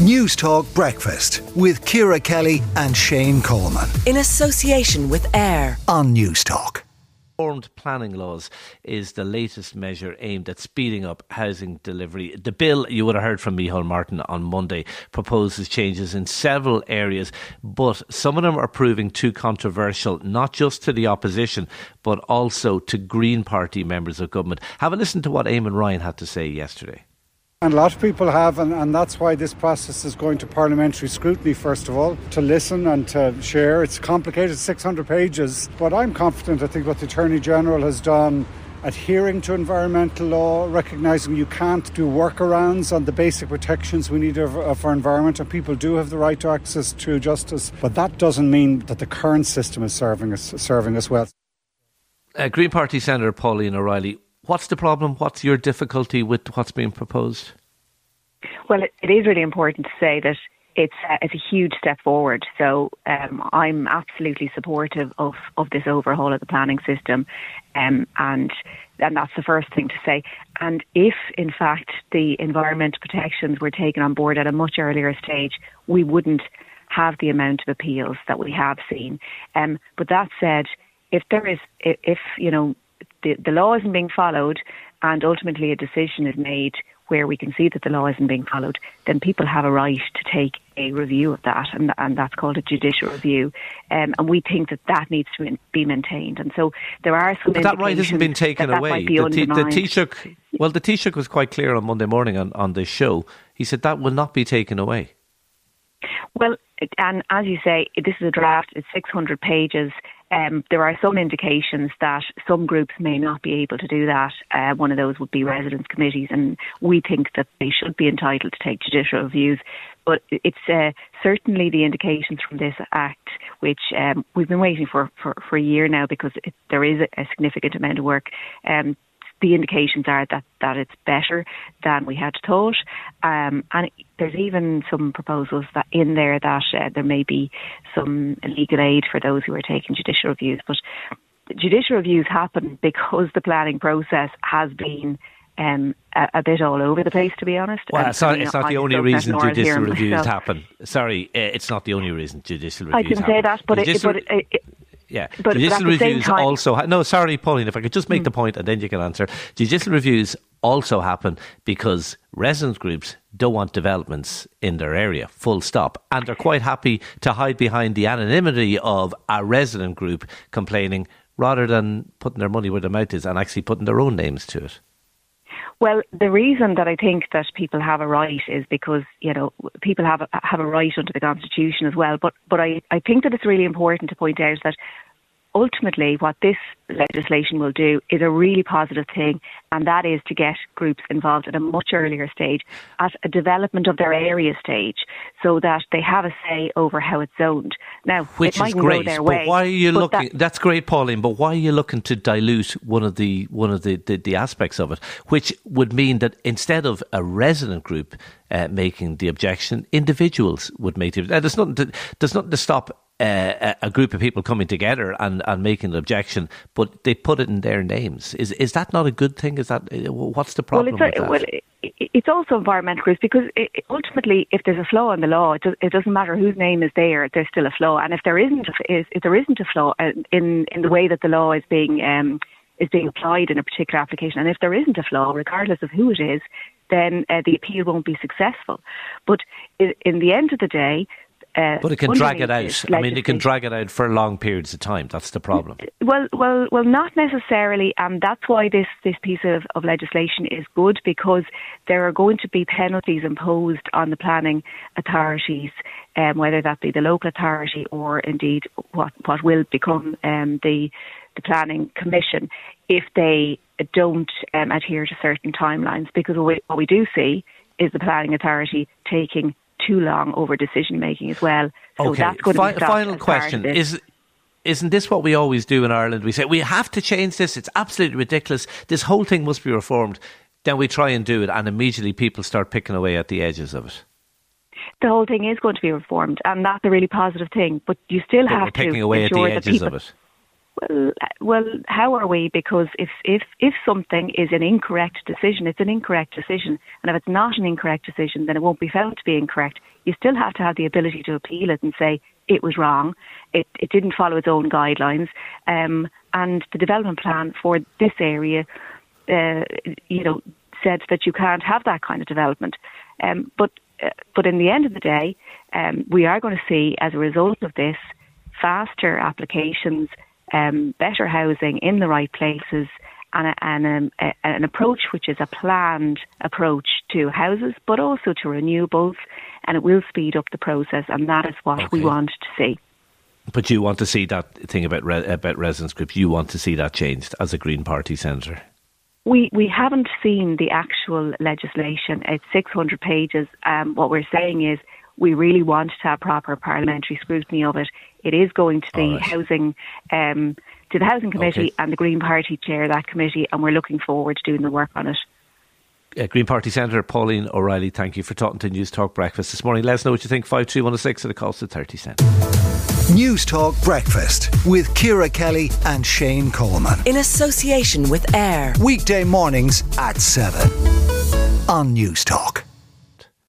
Newstalk Breakfast with Ciara Kelly and Shane Coleman. In association with AIR on News Talk. Reformed planning laws is the latest measure aimed at speeding up housing delivery. The bill, you would have heard from Micheál Martin on Monday, proposes changes in several areas, but some of them are proving too controversial, not just to the opposition, but also to Green Party members of government. Have a listen to what Eamon Ryan had to say yesterday. And a lot of people have, and, and, that's why this process is going to parliamentary scrutiny, first of all, to listen and to share. It's complicated, 600 pages, but I'm confident. I think what the Attorney General has done, adhering to environmental law, recognising you can't do workarounds on the basic protections we need of, our environment, and people do have the right to access to justice, but that doesn't mean that the current system is serving us, serving us well. Uh, Green Party Senator Pauline O'Reilly What's the problem? What's your difficulty with what's being proposed? Well, it, it is really important to say that it's uh, it's a huge step forward. So um, I'm absolutely supportive of, of this overhaul of the planning system, um, and and that's the first thing to say. And if in fact the environmental protections were taken on board at a much earlier stage, we wouldn't have the amount of appeals that we have seen. Um, but that said, if there is if you know the, the law isn't being followed and ultimately a decision is made where we can see that the law isn't being followed, then people have a right to take a review of that, and, and that's called a judicial review. Um, and we think that that needs to be maintained. And so there are some. But that right hasn't been taken that away. That be the, T- the Taoiseach, well, the Taoiseach was quite clear on Monday morning on, on this show. He said that will not be taken away. Well, and as you say, this is a draft. It's 600 pages. Um, there are some indications that some groups may not be able to do that. Uh, one of those would be residents' committees, and we think that they should be entitled to take judicial reviews. But it's uh, certainly the indications from this act, which um, we've been waiting for, for, for a year now because it, there is a, a significant amount of work um, the indications are that, that it's better than we had thought. Um, and there's even some proposals that in there that uh, there may be some legal aid for those who are taking judicial reviews. But judicial reviews happen because the planning process has been um, a, a, bit all over the place, to be honest. Well, it's not, it's not the only reason judicial reviews happen. Sorry, uh, it's not the only reason judicial reviews happen. I can happen. say that, but, judicial, it, but it, yeah, but, judicial but reviews time, also. Ha- no, sorry, Pauline. If I could just make mm. the point, and then you can answer. Judicial reviews also happen because resident groups don't want developments in their area. Full stop, and they're quite happy to hide behind the anonymity of a resident group complaining, rather than putting their money where their mouth is and actually putting their own names to it. Well, the reason that I think that people have a right is because you know people have a, have a right under the constitution as well. But but I, I think that it's really important to point out that ultimately what this legislation will do is a really positive thing, and that is to get groups involved at a much earlier stage, at a development of their area stage, so that they have a say over how it's zoned. Now, which is great, but way, why are you looking? That, that's great, Pauline. But why are you looking to dilute one of the one of the, the, the aspects of it, which would mean that instead of a resident group uh, making the objection, individuals would make it. Uh, there's nothing. To, there's nothing to stop uh, a group of people coming together and, and making an objection, but they put it in their names. Is is that not a good thing? Is that uh, what's the problem? Well, it's, a, well, it's also environmental groups because it, ultimately, if there's a flaw in the law, it, does, it doesn't matter whose name is there. There's still a flaw, and if there isn't, a, if there isn't a flaw uh, in in the way that the law is being um, is being applied in a particular application, and if there isn't a flaw, regardless of who it is, then uh, the appeal won't be successful. But in, in the end of the day, uh, but it can drag it out. I mean, it can drag it out for long periods of time. That's the problem. Well, well, well, not necessarily, and that's why this this piece of, of legislation is good because there are going to be penalties imposed on the planning authorities, um, whether that be the local authority or indeed what what will become um, the the planning commission if they don't um, adhere to certain timelines. Because what we, what we do see is the planning authority taking too long over decision making as well. So okay. that's going Fi- to be final question is. Isn't this what we always do in Ireland? We say we have to change this. It's absolutely ridiculous. This whole thing must be reformed. Then we try and do it, and immediately people start picking away at the edges of it the whole thing is going to be reformed, and that's a really positive thing. But you still but have picking to away at the edges people, of it. Well, well, how are we? Because if if if something is an incorrect decision, it's an incorrect decision, and if it's not an incorrect decision, then it won't be found to be incorrect. You still have to have the ability to appeal it and say it was wrong, it it didn't follow its own guidelines, um, and the development plan for this area, uh, you know, said that you can't have that kind of development. Um, but uh, but in the end of the day, um, we are going to see as a result of this faster applications um, better housing in the right places, and, a, and um, a, an approach which is a planned approach to houses, but also to renewables, and it will speed up the process, and that is what okay. we want to see. But you want to see that thing about re- about residence groups. You want to see that changed as a Green Party senator. We we haven't seen the actual legislation. It's 600 pages. Um, what we're saying is we really want to have proper parliamentary scrutiny of it. It is going to the right. housing, um, to the housing committee, okay. and the Green Party chair that committee, and we're looking forward to doing the work on it. Uh, Green Party Senator Pauline O'Reilly, thank you for talking to News Talk Breakfast this morning. Let us know what you think. 53106 at a cost of 30 cents. News Talk Breakfast with Ciara Kelly and Shane Coleman. In association with AIR. Weekday mornings at 7 on News Talk.